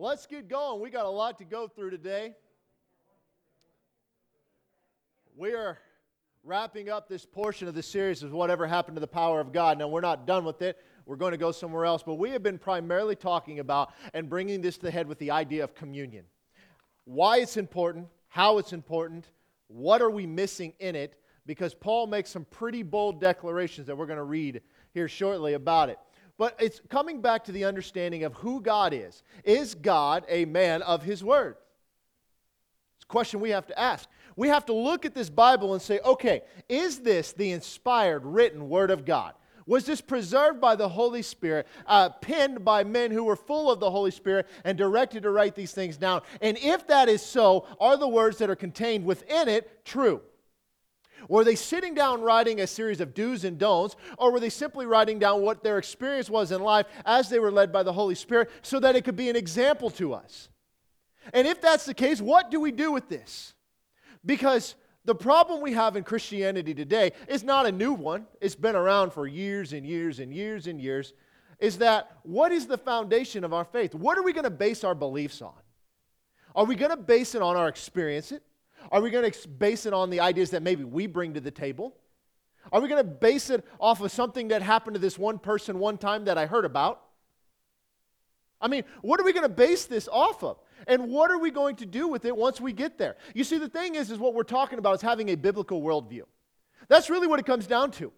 Let's get going. We got a lot to go through today. We are wrapping up this portion of the series of whatever happened to the power of God. Now, we're not done with it. We're going to go somewhere else, but we have been primarily talking about and bringing this to the head with the idea of communion. Why it's important, how it's important, what are we missing in it, because Paul makes some pretty bold declarations that we're going to read here shortly about it. But it's coming back to the understanding of who God is. Is God a man of his word? It's a question we have to ask. We have to look at this Bible and say, okay, is this the inspired, written word of God? Was this preserved by the Holy Spirit, uh, penned by men who were full of the Holy Spirit and directed to write these things down? And if that is so, are the words that are contained within it true? Were they sitting down writing a series of do's and don'ts, or were they simply writing down what their experience was in life as they were led by the Holy Spirit so that it could be an example to us? And if that's the case, what do we do with this? Because the problem we have in Christianity today is not a new one, it's been around for years and years and years and years. Is that what is the foundation of our faith? What are we going to base our beliefs on? Are we going to base it on our experience? Are we going to base it on the ideas that maybe we bring to the table? Are we going to base it off of something that happened to this one person one time that I heard about? I mean, what are we going to base this off of? And what are we going to do with it once we get there? You see, the thing is, is what we're talking about is having a biblical worldview. That's really what it comes down to.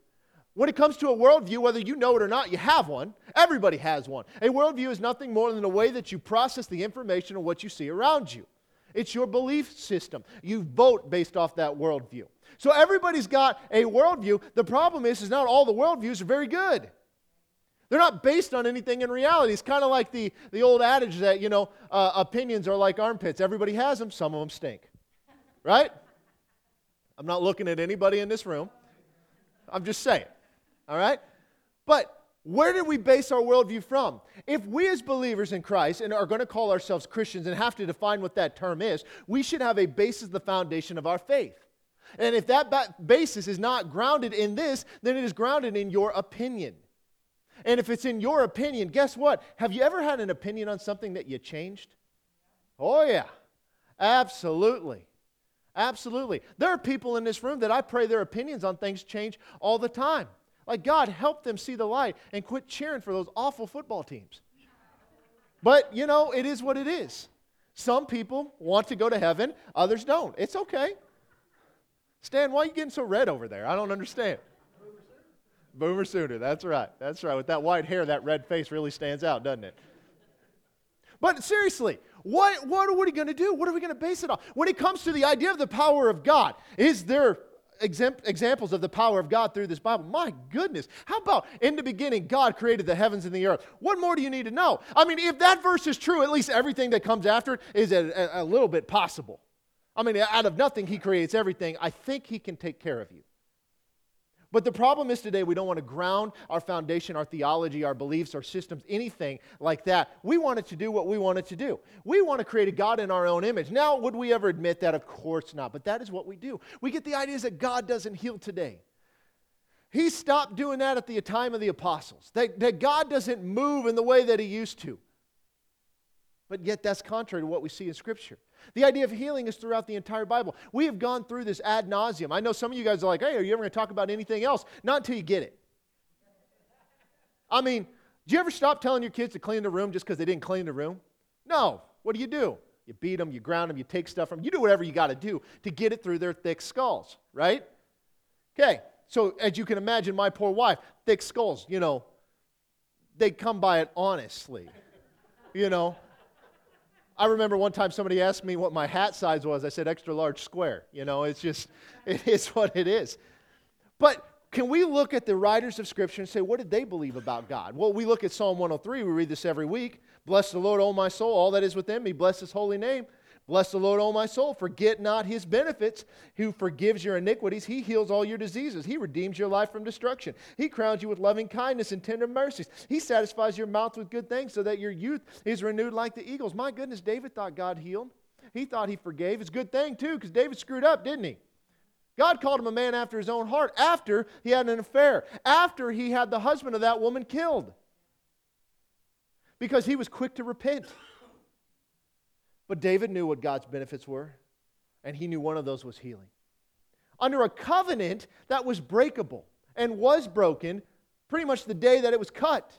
When it comes to a worldview, whether you know it or not, you have one. Everybody has one. A worldview is nothing more than a way that you process the information of what you see around you. It's your belief system. You vote based off that worldview. So everybody's got a worldview. The problem is, is not all the worldviews are very good. They're not based on anything in reality. It's kind of like the, the old adage that, you know, uh, opinions are like armpits. Everybody has them, some of them stink. Right? I'm not looking at anybody in this room. I'm just saying. All right? But where did we base our worldview from? If we, as believers in Christ, and are going to call ourselves Christians and have to define what that term is, we should have a basis, the foundation of our faith. And if that ba- basis is not grounded in this, then it is grounded in your opinion. And if it's in your opinion, guess what? Have you ever had an opinion on something that you changed? Oh, yeah. Absolutely. Absolutely. There are people in this room that I pray their opinions on things change all the time. Like, God, help them see the light and quit cheering for those awful football teams. But, you know, it is what it is. Some people want to go to heaven, others don't. It's okay. Stan, why are you getting so red over there? I don't understand. Boomer Sooner, that's right. That's right. With that white hair, that red face really stands out, doesn't it? But seriously, what, what are we going to do? What are we going to base it on? When it comes to the idea of the power of God, is there examples of the power of God through this Bible. My goodness. How about in the beginning, God created the heavens and the earth? What more do you need to know? I mean, if that verse is true, at least everything that comes after it is a, a, little bit possible. I mean, out of nothing, He creates everything. I think He can take care of you. But the problem is today we don't want to ground our foundation, our theology, our beliefs, our systems, anything like that. We want it to do what we want it to do. We want to create a God in our own image. Now, would we ever admit that? Of course not. But that is what we do. We get the ideas that God doesn't heal today. He stopped doing that at the time of the apostles, that, that God doesn't move in the way that He used to. But yet, that's contrary to what we see in Scripture. The idea of healing is throughout the entire Bible. We have gone through this ad nauseum. I know some of you guys are like, hey, are you ever going to talk about anything else? Not until you get it. I mean, do you ever stop telling your kids to clean the room just because they didn't clean the room? No. What do you do? You beat them, you ground them, you take stuff from them. You do whatever you got to do to get it through their thick skulls, right? Okay, so as you can imagine, my poor wife, thick skulls, you know, they come by it honestly. You know, I remember one time somebody asked me what my hat size was. I said extra large square. You know, it's just, it is what it is. But can we look at the writers of Scripture and say, what did they believe about God? Well, we look at Psalm 103. We read this every week. Bless the Lord, O my soul, all that is within me. Bless his holy name. Bless the Lord, O my soul. Forget not his benefits, who forgives your iniquities. He heals all your diseases. He redeems your life from destruction. He crowns you with loving kindness and tender mercies. He satisfies your mouth with good things so that your youth is renewed like the eagles. My goodness, David thought God healed. He thought he forgave. It's a good thing, too, because David screwed up, didn't he? God called him a man after his own heart after he had an affair, after he had the husband of that woman killed, because he was quick to repent. But David knew what God's benefits were, and he knew one of those was healing. Under a covenant that was breakable and was broken pretty much the day that it was cut.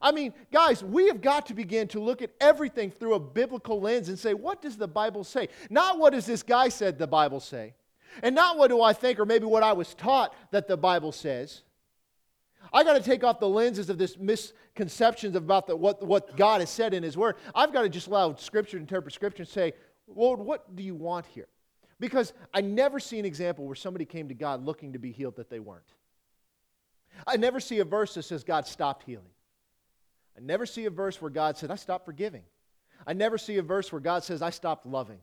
I mean, guys, we have got to begin to look at everything through a biblical lens and say, what does the Bible say? Not what does this guy said the Bible say? And not what do I think or maybe what I was taught that the Bible says. I got to take off the lenses of this misconceptions about the, what, what God has said in His Word. I've got to just allow Scripture to interpret Scripture and say, Lord, what do you want here? Because I never see an example where somebody came to God looking to be healed that they weren't. I never see a verse that says God stopped healing. I never see a verse where God said, I stopped forgiving. I never see a verse where God says, I stopped loving.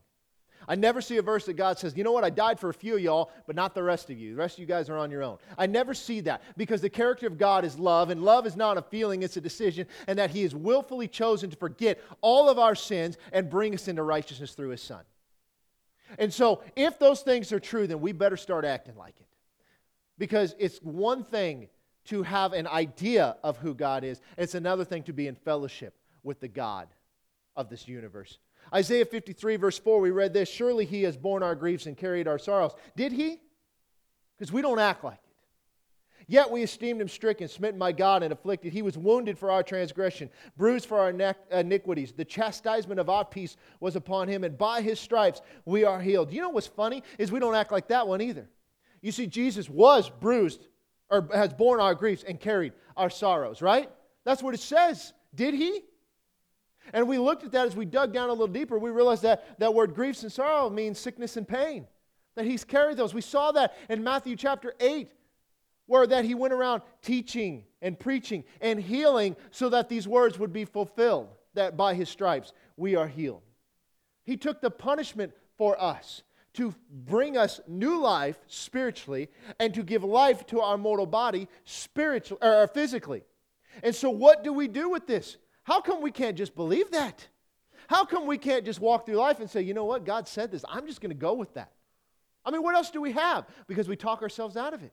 I never see a verse that God says, you know what, I died for a few of y'all, but not the rest of you. The rest of you guys are on your own. I never see that because the character of God is love, and love is not a feeling, it's a decision, and that He has willfully chosen to forget all of our sins and bring us into righteousness through His Son. And so, if those things are true, then we better start acting like it. Because it's one thing to have an idea of who God is, it's another thing to be in fellowship with the God of this universe. Isaiah 53, verse 4, we read this Surely he has borne our griefs and carried our sorrows. Did he? Because we don't act like it. Yet we esteemed him stricken, smitten by God, and afflicted. He was wounded for our transgression, bruised for our iniquities. The chastisement of our peace was upon him, and by his stripes we are healed. You know what's funny? Is we don't act like that one either. You see, Jesus was bruised, or has borne our griefs and carried our sorrows, right? That's what it says. Did he? And we looked at that as we dug down a little deeper. We realized that that word griefs and sorrow means sickness and pain, that he's carried those. We saw that in Matthew chapter 8, where that he went around teaching and preaching and healing so that these words would be fulfilled, that by his stripes we are healed. He took the punishment for us to bring us new life spiritually and to give life to our mortal body spiritually or physically. And so what do we do with this? How come we can't just believe that? How come we can't just walk through life and say, you know what, God said this, I'm just going to go with that? I mean, what else do we have? Because we talk ourselves out of it.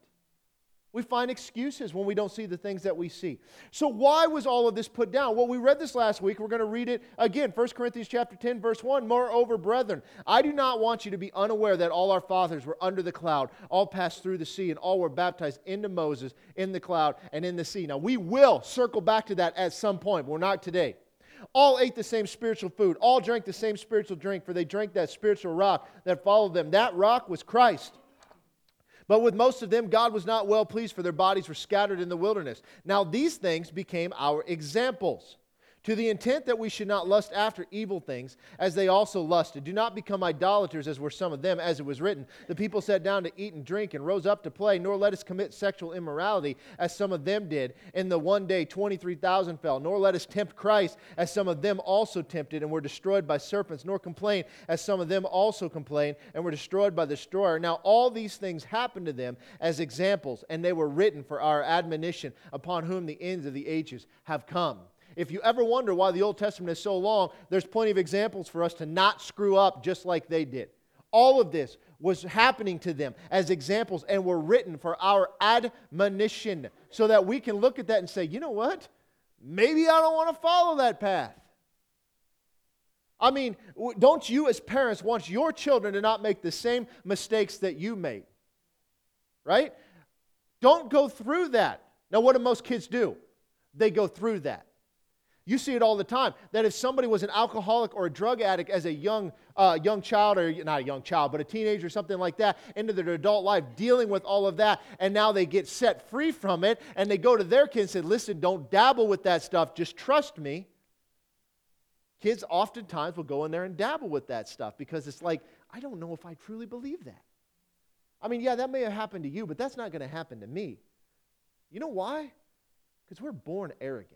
We find excuses when we don't see the things that we see. So why was all of this put down? Well, we read this last week. We're going to read it again. 1 Corinthians chapter 10 verse 1. Moreover, brethren, I do not want you to be unaware that all our fathers were under the cloud, all passed through the sea, and all were baptized into Moses in the cloud and in the sea. Now, we will circle back to that at some point. We're not today. All ate the same spiritual food. All drank the same spiritual drink, for they drank that spiritual rock that followed them. That rock was Christ. But with most of them, God was not well pleased, for their bodies were scattered in the wilderness. Now, these things became our examples to the intent that we should not lust after evil things as they also lusted. Do not become idolaters as were some of them, as it was written. The people sat down to eat and drink and rose up to play, nor let us commit sexual immorality as some of them did. In the one day, 23,000 fell. Nor let us tempt Christ as some of them also tempted and were destroyed by serpents, nor complain as some of them also complained and were destroyed by the destroyer. Now, all these things happened to them as examples, and they were written for our admonition, upon whom the ends of the ages have come. If you ever wonder why the Old Testament is so long, there's plenty of examples for us to not screw up just like they did. All of this was happening to them as examples and were written for our admonition so that we can look at that and say, you know what? Maybe I don't want to follow that path. I mean, don't you as parents want your children to not make the same mistakes that you made? Right? Don't go through that. Now, what do most kids do? They go through that. You see it all the time that if somebody was an alcoholic or a drug addict as a young, uh, young child, or not a young child, but a teenager or something like that, into their adult life, dealing with all of that, and now they get set free from it, and they go to their kids and say, Listen, don't dabble with that stuff, just trust me. Kids oftentimes will go in there and dabble with that stuff because it's like, I don't know if I truly believe that. I mean, yeah, that may have happened to you, but that's not going to happen to me. You know why? Because we're born arrogant.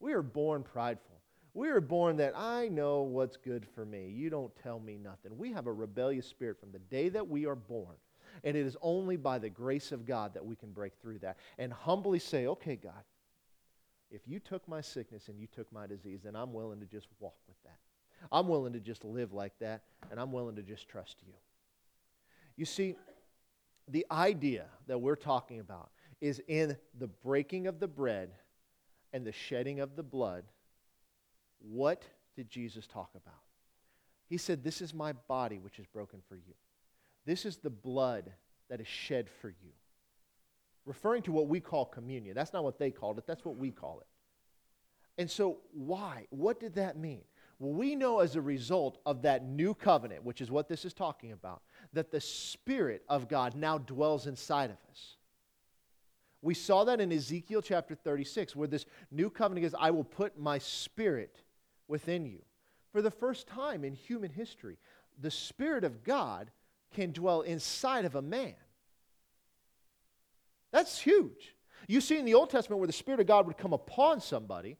We are born prideful. We are born that I know what's good for me. You don't tell me nothing. We have a rebellious spirit from the day that we are born. And it is only by the grace of God that we can break through that and humbly say, okay, God, if you took my sickness and you took my disease, then I'm willing to just walk with that. I'm willing to just live like that, and I'm willing to just trust you. You see, the idea that we're talking about is in the breaking of the bread and the shedding of the blood, what did Jesus talk about? He said, This is my body which is broken for you. This is the blood that is shed for you. Referring to what we call communion. That's not what they called it, that's what we call it. And so, why? What did that mean? Well, we know as a result of that new covenant, which is what this is talking about, that the Spirit of God now dwells inside of us. We saw that in Ezekiel chapter 36, where this new covenant is I will put my Spirit within you. For the first time in human history, the Spirit of God can dwell inside of a man. That's huge. You see in the Old Testament where the Spirit of God would come upon somebody,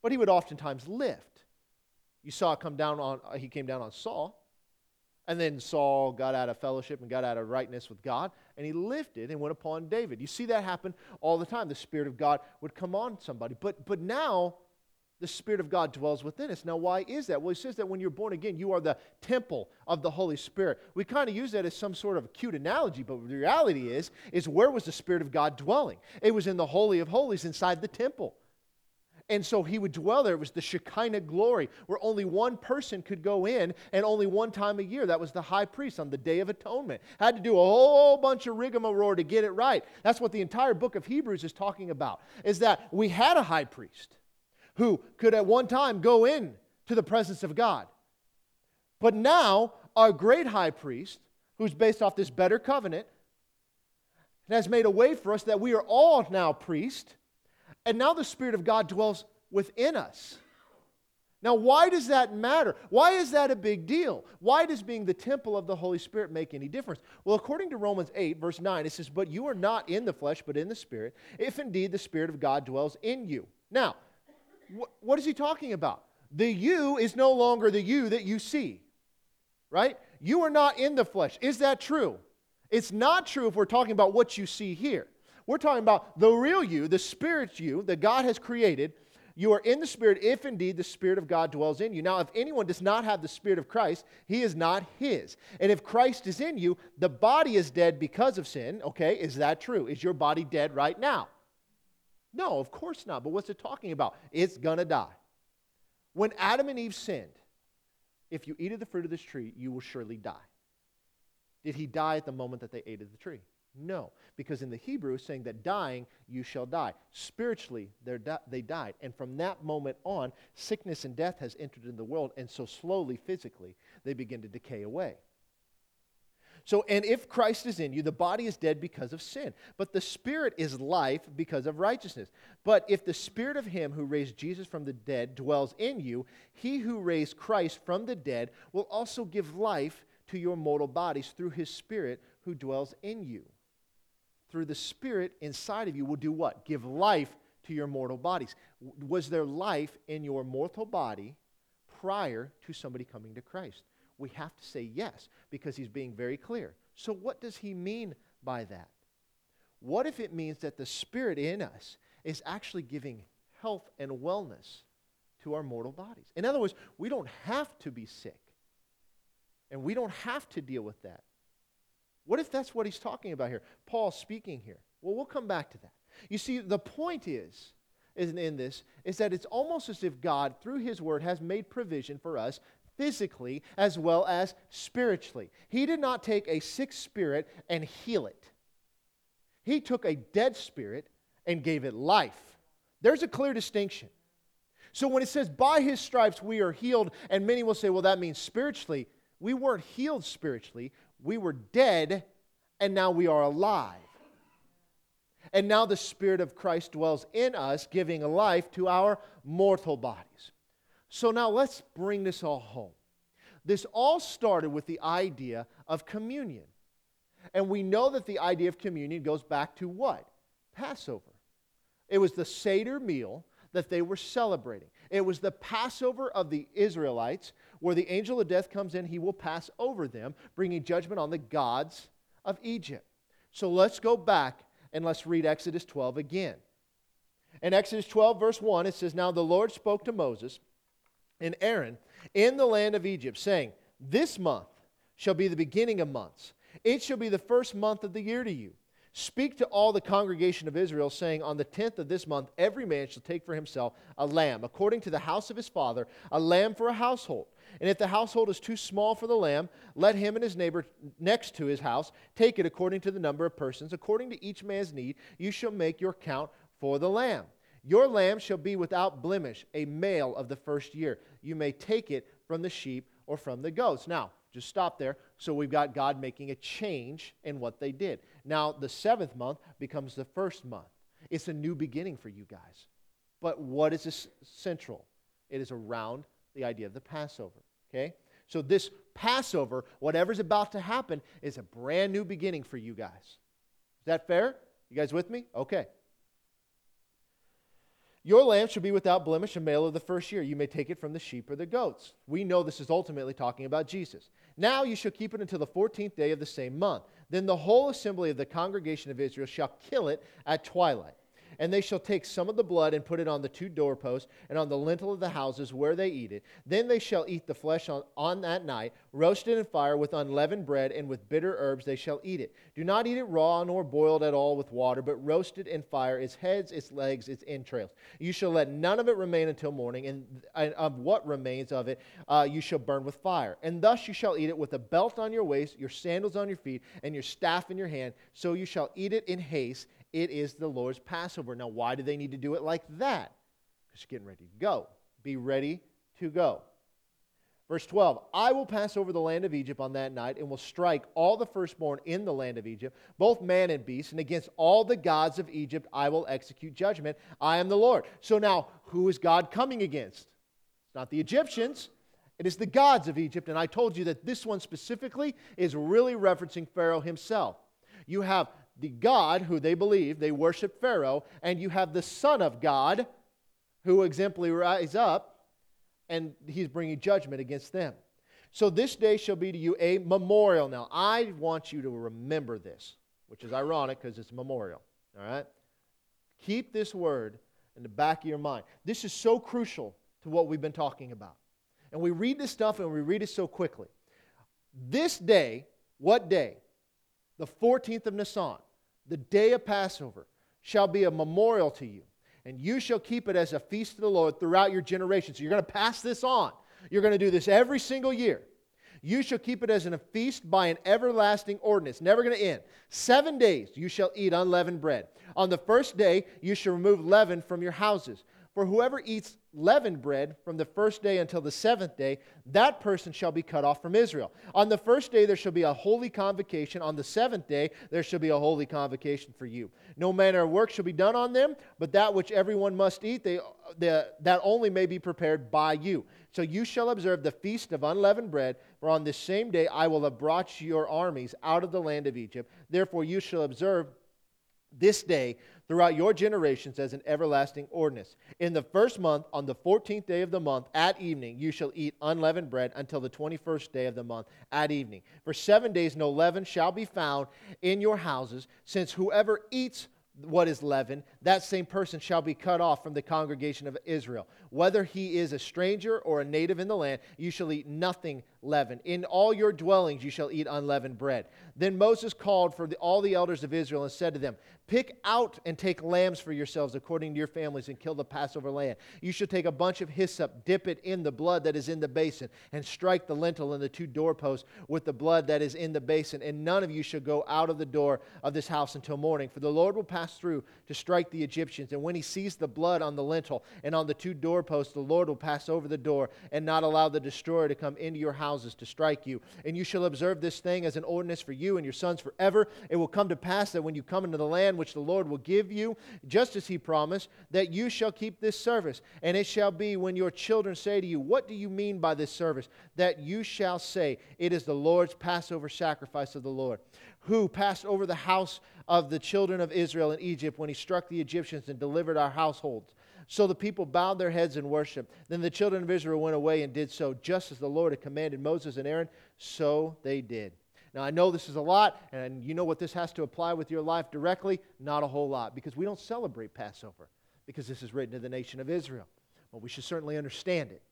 but he would oftentimes lift. You saw it come down on, uh, he came down on Saul. And then Saul got out of fellowship and got out of rightness with God, and he lifted and went upon David. You see that happen all the time. The Spirit of God would come on somebody. But, but now, the Spirit of God dwells within us. Now, why is that? Well, he says that when you're born again, you are the temple of the Holy Spirit. We kind of use that as some sort of cute analogy, but the reality is, is where was the Spirit of God dwelling? It was in the Holy of Holies inside the temple. And so he would dwell there. It was the Shekinah glory, where only one person could go in, and only one time a year. That was the high priest on the Day of Atonement. Had to do a whole bunch of rigmarole to get it right. That's what the entire book of Hebrews is talking about, is that we had a high priest who could at one time go in to the presence of God. But now, our great high priest, who's based off this better covenant, has made a way for us that we are all now priests and now the Spirit of God dwells within us. Now, why does that matter? Why is that a big deal? Why does being the temple of the Holy Spirit make any difference? Well, according to Romans 8, verse 9, it says, But you are not in the flesh, but in the Spirit, if indeed the Spirit of God dwells in you. Now, wh- what is he talking about? The you is no longer the you that you see, right? You are not in the flesh. Is that true? It's not true if we're talking about what you see here. We're talking about the real you, the spirit you that God has created. You are in the Spirit if indeed the Spirit of God dwells in you. Now, if anyone does not have the Spirit of Christ, he is not his. And if Christ is in you, the body is dead because of sin. Okay, is that true? Is your body dead right now? No, of course not. But what's it talking about? It's going to die. When Adam and Eve sinned, if you eat of the fruit of this tree, you will surely die. Did he die at the moment that they ate of the tree? No, because in the Hebrew, saying that dying, you shall die. Spiritually, di- they died. And from that moment on, sickness and death has entered in the world, and so slowly, physically, they begin to decay away. So, and if Christ is in you, the body is dead because of sin, but the spirit is life because of righteousness. But if the spirit of him who raised Jesus from the dead dwells in you, he who raised Christ from the dead will also give life to your mortal bodies through his spirit who dwells in you through the Spirit inside of you will do what? Give life to your mortal bodies. Was there life in your mortal body prior to somebody coming to Christ? We have to say yes because he's being very clear. So, what does he mean by that? What if it means that the Spirit in us is actually giving health and wellness to our mortal bodies? In other words, we don't have to be sick, and we don't have to deal with that. What if that's what he's talking about here? Paul speaking here. Well, we'll come back to that. You see, the point is, isn't in this, is that it's almost as if God, through his word, has made provision for us physically as well as spiritually. He did not take a sick spirit and heal it. He took a dead spirit and gave it life. There's a clear distinction. So when it says, by his stripes we are healed, and many will say, well, that means spiritually. We weren't healed spiritually, we were dead, and now we are alive. And now the Spirit of Christ dwells in us, giving life to our mortal bodies. So now let's bring this all home. This all started with the idea of communion. And we know that the idea of communion goes back to what? Passover. It was the Seder meal that they were celebrating. It was the Passover of the Israelites where the angel of death comes in, he will pass over them, bringing judgment on the gods of Egypt. So let's go back and let's read Exodus 12 again. In Exodus 12, verse 1, it says, Now the Lord spoke to Moses and Aaron in the land of Egypt, saying, This month shall be the beginning of months. It shall be the first month of the year to you. Speak to all the congregation of Israel, saying, On the tenth of this month, every man shall take for himself a lamb, according to the house of his father, a lamb for a household. And if the household is too small for the lamb, let him and his neighbor next to his house take it according to the number of persons. According to each man's need, you shall make your count for the lamb. Your lamb shall be without blemish, a male of the first year. You may take it from the sheep or from the goats. Now, just stop there. So we've got God making a change in what they did. Now, the seventh month becomes the first month. It's a new beginning for you guys. But what is this central? It is around the idea of the Passover. Okay? So, this Passover, whatever's about to happen, is a brand new beginning for you guys. Is that fair? You guys with me? Okay. Your lamb shall be without blemish, a male of the first year. You may take it from the sheep or the goats. We know this is ultimately talking about Jesus. Now you shall keep it until the 14th day of the same month. Then the whole assembly of the congregation of Israel shall kill it at twilight. And they shall take some of the blood and put it on the two doorposts and on the lintel of the houses where they eat it. Then they shall eat the flesh on, on that night, roasted in fire with unleavened bread, and with bitter herbs they shall eat it. Do not eat it raw nor boiled at all with water, but roasted in fire, its heads, its legs, its entrails. You shall let none of it remain until morning, and, and of what remains of it uh, you shall burn with fire. And thus you shall eat it with a belt on your waist, your sandals on your feet, and your staff in your hand. So you shall eat it in haste it is the Lord's Passover. Now, why do they need to do it like that? Because you're getting ready to go. Be ready to go. Verse 12 I will pass over the land of Egypt on that night and will strike all the firstborn in the land of Egypt, both man and beast, and against all the gods of Egypt I will execute judgment. I am the Lord. So now, who is God coming against? It's not the Egyptians, it is the gods of Egypt. And I told you that this one specifically is really referencing Pharaoh himself. You have the God who they believe, they worship Pharaoh, and you have the Son of God who exemplary rise up, and he's bringing judgment against them. So this day shall be to you a memorial. Now, I want you to remember this, which is ironic because it's memorial. All right? Keep this word in the back of your mind. This is so crucial to what we've been talking about. And we read this stuff and we read it so quickly. This day, what day? The 14th of Nisan the day of Passover, shall be a memorial to you, and you shall keep it as a feast to the Lord throughout your generations. So you're going to pass this on. You're going to do this every single year. You shall keep it as a feast by an everlasting ordinance, never going to end. Seven days you shall eat unleavened bread. On the first day you shall remove leaven from your houses. For whoever eats leavened bread from the first day until the seventh day, that person shall be cut off from Israel. On the first day there shall be a holy convocation. On the seventh day there shall be a holy convocation for you. No manner of work shall be done on them, but that which everyone must eat, they, the, that only may be prepared by you. So you shall observe the feast of unleavened bread, for on this same day I will have brought your armies out of the land of Egypt. Therefore you shall observe this day throughout your generations as an everlasting ordinance. In the first month, on the 14th day of the month, at evening, you shall eat unleavened bread until the 21st day of the month, at evening. For seven days no leaven shall be found in your houses, since whoever eats what is leaven, that same person shall be cut off from the congregation of Israel. Whether he is a stranger or a native in the land, you shall eat nothing leavened. In all your dwellings you shall eat unleavened bread. Then Moses called for the, all the elders of Israel and said to them, Pick out and take lambs for yourselves according to your families and kill the Passover lamb. You shall take a bunch of hyssop, dip it in the blood that is in the basin, and strike the lintel and the two doorposts with the blood that is in the basin. And none of you shall go out of the door of this house until morning, for the Lord will pass through to strike the Egyptians. And when he sees the blood on the lintel and on the two doorposts, the Lord will pass over the door and not allow the destroyer to come into your houses to strike you. And you shall observe this thing as an ordinance for you and your sons forever. It will come to pass that when you come into the land which the Lord will give you, just as he promised, that you shall keep this service. And it shall be when your children say to you, What do you mean by this service? That you shall say, It is the Lord's Passover sacrifice of the Lord who passed over the house of the children of Israel in Egypt when he struck the Egyptians and delivered our households. So the people bowed their heads and worshiped. Then the children of Israel went away and did so, just as the Lord had commanded Moses and Aaron, so they did. Now, I know this is a lot, and you know what this has to apply with your life directly? Not a whole lot, because we don't celebrate Passover, because this is written to the nation of Israel. Well, we should certainly understand it.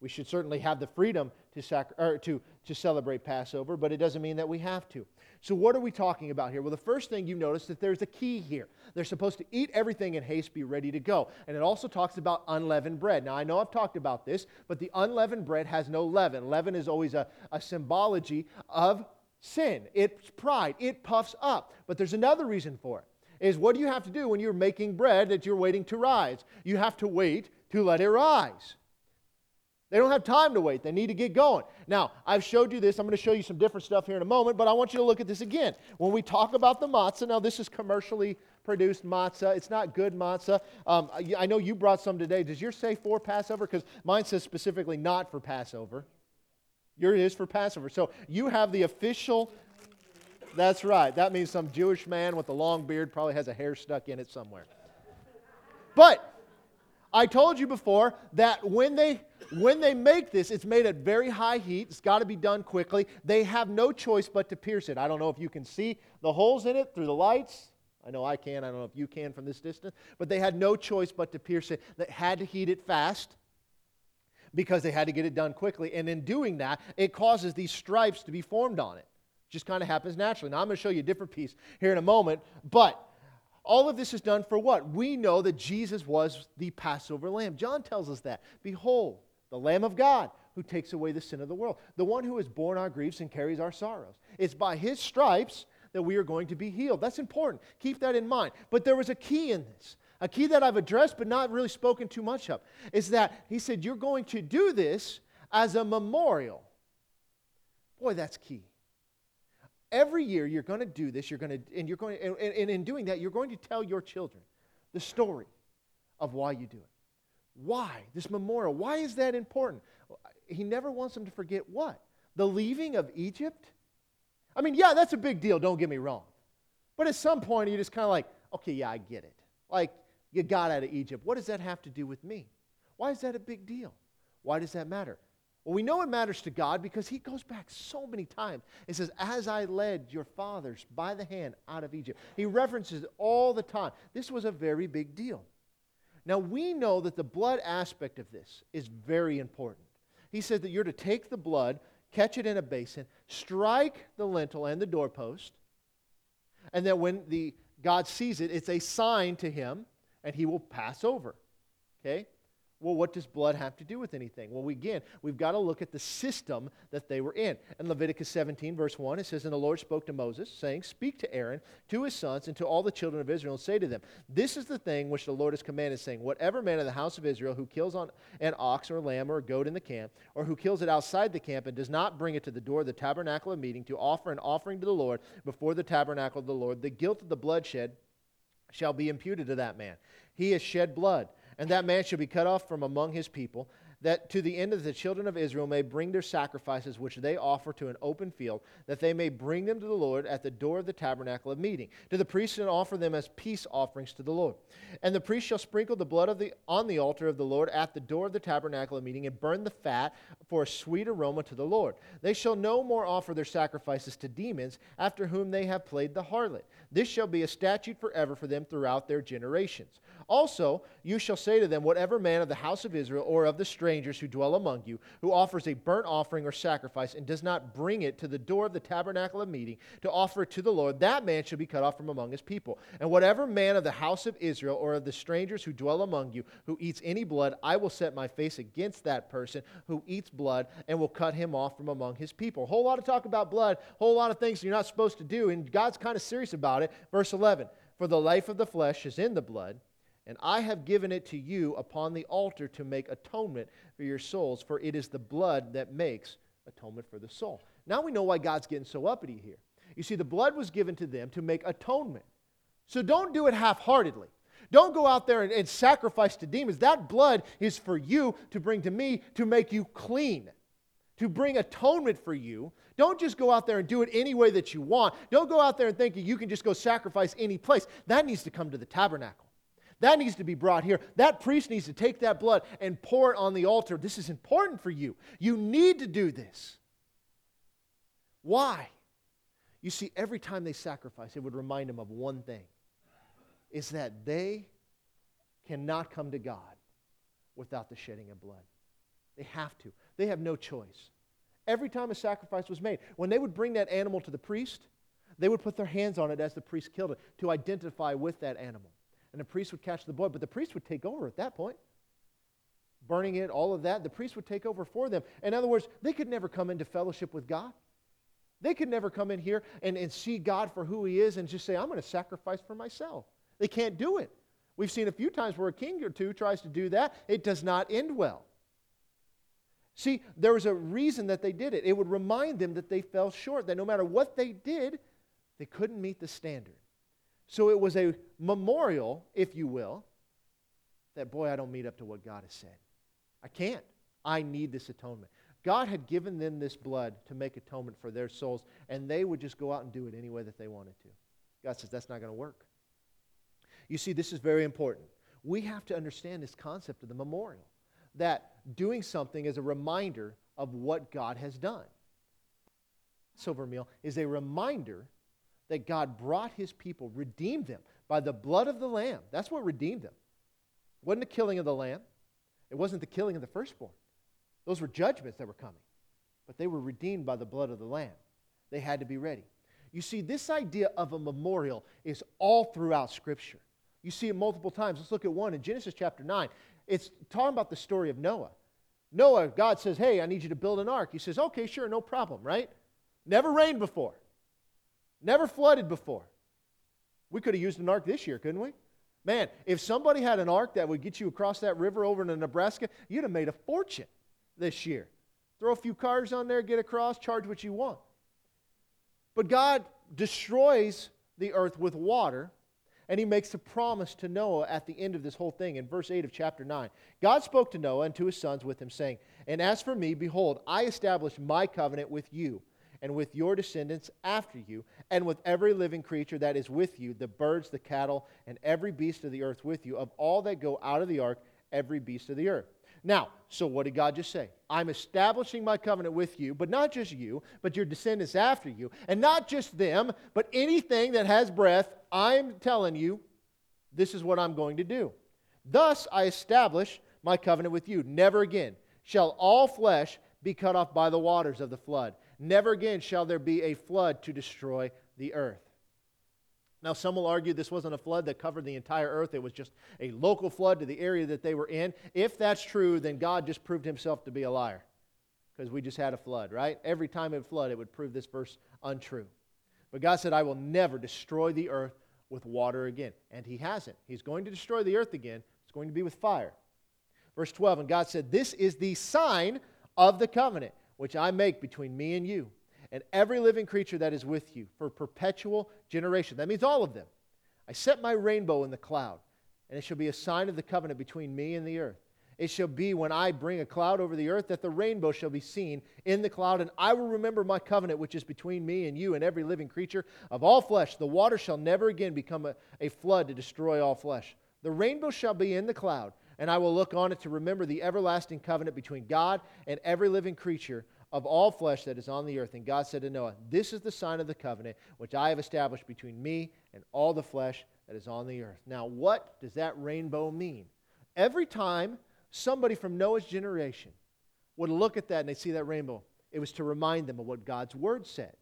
We should certainly have the freedom to, to, to celebrate Passover, but it doesn't mean that we have to. So, what are we talking about here? Well, the first thing you notice is that there's a key here. They're supposed to eat everything in haste, be ready to go. And it also talks about unleavened bread. Now, I know I've talked about this, but the unleavened bread has no leaven. Leaven is always a, a symbology of sin, it's pride, it puffs up. But there's another reason for it. Is what do you have to do when you're making bread that you're waiting to rise? You have to wait to let it rise. They don't have time to wait. They need to get going. Now, I've showed you this. I'm going to show you some different stuff here in a moment, but I want you to look at this again. When we talk about the matzah, now this is commercially produced matzah. It's not good matzah. Um, I know you brought some today. Does yours say for Passover? Because mine says specifically not for Passover. Yours is for Passover. So you have the official. That's right. That means some Jewish man with a long beard probably has a hair stuck in it somewhere. But I told you before that when they when they make this, it's made at very high heat. It's got to be done quickly. They have no choice but to pierce it. I don't know if you can see the holes in it through the lights. I know I can. I don't know if you can from this distance. But they had no choice but to pierce it. They had to heat it fast because they had to get it done quickly. And in doing that, it causes these stripes to be formed on it. Just kind of happens naturally. Now, I'm going to show you a different piece here in a moment. But all of this is done for what? We know that Jesus was the Passover lamb. John tells us that. Behold, the Lamb of God who takes away the sin of the world, the one who has borne our griefs and carries our sorrows. It's by his stripes that we are going to be healed. That's important. Keep that in mind. But there was a key in this. A key that I've addressed but not really spoken too much of is that he said, You're going to do this as a memorial. Boy, that's key. Every year you're going to do this, you're going to, and you're going, and, and in doing that, you're going to tell your children the story of why you do it. Why? This memorial. Why is that important? He never wants them to forget what? The leaving of Egypt? I mean, yeah, that's a big deal, don't get me wrong. But at some point, you're just kind of like, okay, yeah, I get it. Like, you got out of Egypt. What does that have to do with me? Why is that a big deal? Why does that matter? Well, we know it matters to God because he goes back so many times. He says, As I led your fathers by the hand out of Egypt. He references it all the time. This was a very big deal. Now, we know that the blood aspect of this is very important. He said that you're to take the blood, catch it in a basin, strike the lintel and the doorpost, and that when the God sees it, it's a sign to him, and he will pass over. Okay? Well, what does blood have to do with anything? Well, we, again, we've got to look at the system that they were in. In Leviticus 17, verse 1, it says, And the Lord spoke to Moses, saying, Speak to Aaron, to his sons, and to all the children of Israel, and say to them, This is the thing which the Lord has commanded, saying, Whatever man of the house of Israel who kills on an ox or a lamb or a goat in the camp, or who kills it outside the camp, and does not bring it to the door of the tabernacle of meeting to offer an offering to the Lord before the tabernacle of the Lord, the guilt of the bloodshed shall be imputed to that man. He has shed blood and that man shall be cut off from among his people, that to the end that the children of Israel may bring their sacrifices which they offer to an open field, that they may bring them to the Lord at the door of the tabernacle of meeting, to the priest and offer them as peace offerings to the Lord. And the priest shall sprinkle the blood of the, on the altar of the Lord at the door of the tabernacle of meeting, and burn the fat for a sweet aroma to the Lord. They shall no more offer their sacrifices to demons, after whom they have played the harlot. This shall be a statute forever for them throughout their generations. Also, you shall say to them, Whatever man of the house of Israel or of the strangers who dwell among you, who offers a burnt offering or sacrifice and does not bring it to the door of the tabernacle of meeting to offer it to the Lord, that man shall be cut off from among his people. And whatever man of the house of Israel or of the strangers who dwell among you who eats any blood, I will set my face against that person who eats blood and will cut him off from among his people. A whole lot of talk about blood, a whole lot of things you're not supposed to do, and God's kind of serious about it. Verse 11 For the life of the flesh is in the blood and I have given it to you upon the altar to make atonement for your souls, for it is the blood that makes atonement for the soul. Now we know why God's getting so uppity here. You see, the blood was given to them to make atonement. So don't do it half heartedly. Don't go out there and, and, sacrifice to demons. That blood is for you to bring to me to make you clean, to bring atonement for you. Don't just go out there and do it any way that you want. Don't go out there and think you can just go sacrifice any place. That needs to come to the tabernacle. That needs to be brought here. That priest needs to take that blood and pour it on the altar. This is important for you. You need to do this. Why? You see, every time they sacrifice, it would remind them of one thing is that they cannot come to God without the shedding of blood. They have to. They have no choice. Every time a sacrifice was made, when they would bring that animal to the priest, they would put their hands on it as the priest killed it to identify with that animal. And the priest would catch the blood, but the priest would take over at that point. Burning it, all of that, the priest would take over for them. In other words, they could never come into fellowship with God. They could never come in here and, and see God for who He is and just say, I'm going to sacrifice for myself. They can't do it. We've seen a few times where a king or two tries to do that, it does not end well. See, there was a reason that they did it. It would remind them that they fell short, that no matter what they did, they couldn't meet the standard. So it was a memorial, if you will, that, boy, I don't meet up to what God has said. I can't. I need this atonement. God had given them this blood to make atonement for their souls, and they would just go out and do it any way that they wanted to. God says that's not going to work. You see, this is very important. We have to understand this concept of the memorial that doing something is a reminder of what God has done. Seder meal is a reminder that God brought his people, redeemed them by the blood of the Lamb. That's what redeemed them. It wasn't the killing of the Lamb, it wasn't the killing of the firstborn. Those were judgments that were coming. But they were redeemed by the blood of the Lamb. They had to be ready. You see, this idea of a memorial is all throughout Scripture. You see it multiple times. Let's look at one in Genesis chapter 9. It's talking about the story of Noah. Noah, God says, Hey, I need you to build an ark. He says, Okay, sure, no problem, right? Never rained before, never flooded before. We could have used an ark this year, couldn't we? Man, if somebody had an ark that would get you across that river over to Nebraska, you'd have made a fortune this year. Throw a few cars on there, get across, charge what you want. But God destroys the earth with water, and he makes a promise to Noah at the end of this whole thing in verse 8 of chapter 9. God spoke to Noah and to his sons with him, saying, And as for me, behold, I establish my covenant with you and with your descendants after you, and with every living creature that is with you, the birds, the cattle, and every beast of the earth with you, of all that go out of the ark, every beast of the earth. Now, so what did God just say? I'm establishing my covenant with you, but not just you, but your descendants after you, and not just them, but anything that has breath. I'm telling you, this is what I'm going to do. Thus I establish my covenant with you. Never again shall all flesh be cut off by the waters of the flood. Never again shall there be a flood to destroy the earth. Now, some will argue this wasn't a flood that covered the entire earth. It was just a local flood to the area that they were in. If that's true, then God just proved himself to be a liar because we just had a flood, right? Every time it flood, it would prove this verse untrue. But God said, I will never destroy the earth with water again. And he hasn't. He's going to destroy the earth again. It's going to be with fire. Verse 12, and God said, This is the sign of the covenant which I make between me and you and every living creature that is with you for perpetual generation. That means all of them. I set my rainbow in the cloud, and it shall be a sign of the covenant between me and the earth. It shall be when I bring a cloud over the earth that the rainbow shall be seen in the cloud, and I will remember my covenant which is between me and you and every living creature of all flesh. The water shall never again become a, a flood to destroy all flesh. The rainbow shall be in the cloud, and I will look on it to remember the everlasting covenant between God and every living creature of all flesh that is on the earth. And God said to Noah, This is the sign of the covenant which I have established between me and all the flesh that is on the earth. Now, what does that rainbow mean? Every time somebody from Noah's generation would look at that and they see that rainbow, it was to remind them of what God's word said.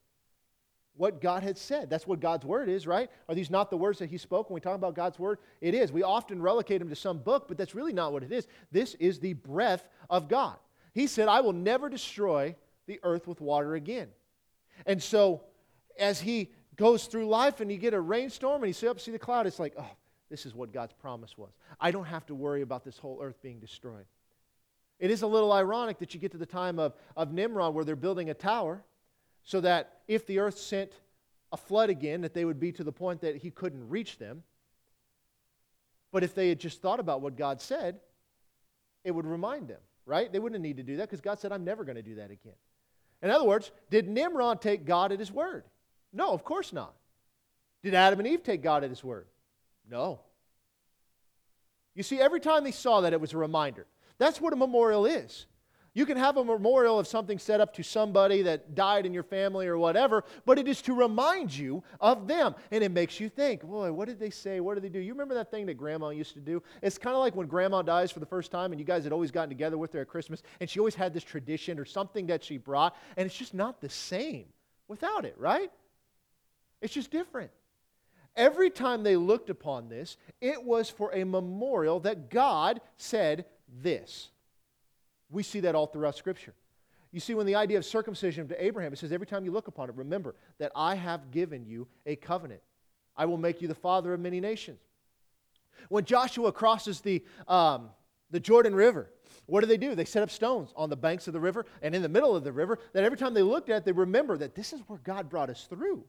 What God had said. That's what God's word is, right? Are these not the words that He spoke when we talk about God's word? It is. We often relegate them to some book, but that's really not what it is. This is the breath of God. He said, I will never destroy the earth with water again. And so, as he goes through life and you get a rainstorm and you see up, see the cloud, it's like, oh, this is what God's promise was. I don't have to worry about this whole earth being destroyed. It is a little ironic that you get to the time of, of Nimrod where they're building a tower so that if the earth sent a flood again, that they would be to the point that he couldn't reach them. But if they had just thought about what God said, it would remind them right? They wouldn't need to do that because God said, I'm never going to do that again. In other words, did Nimrod take God at his word? No, of course not. Did Adam and Eve take God at his word? No. You see, every time they saw that, it was a reminder. That's what a memorial is. You can have a memorial of something set up to somebody that died in your family or whatever, but it is to remind you of them. And it makes you think, boy, what did they say? What did they do? You remember that thing that grandma used to do? It's kind of like when grandma dies for the first time and you guys had always gotten together with her at Christmas and she always had this tradition or something that she brought, and it's just not the same without it, right? It's just different. Every time they looked upon this, it was for a memorial that God said this. We see that all throughout Scripture. You see, when the idea of circumcision to Abraham, it says, every time you look upon it, remember that I have given you a covenant. I will make you the father of many nations. When Joshua crosses the, um, the Jordan River, what do they do? They set up stones on the banks of the river and in the middle of the river that every time they looked at they remember that this is where God brought us through.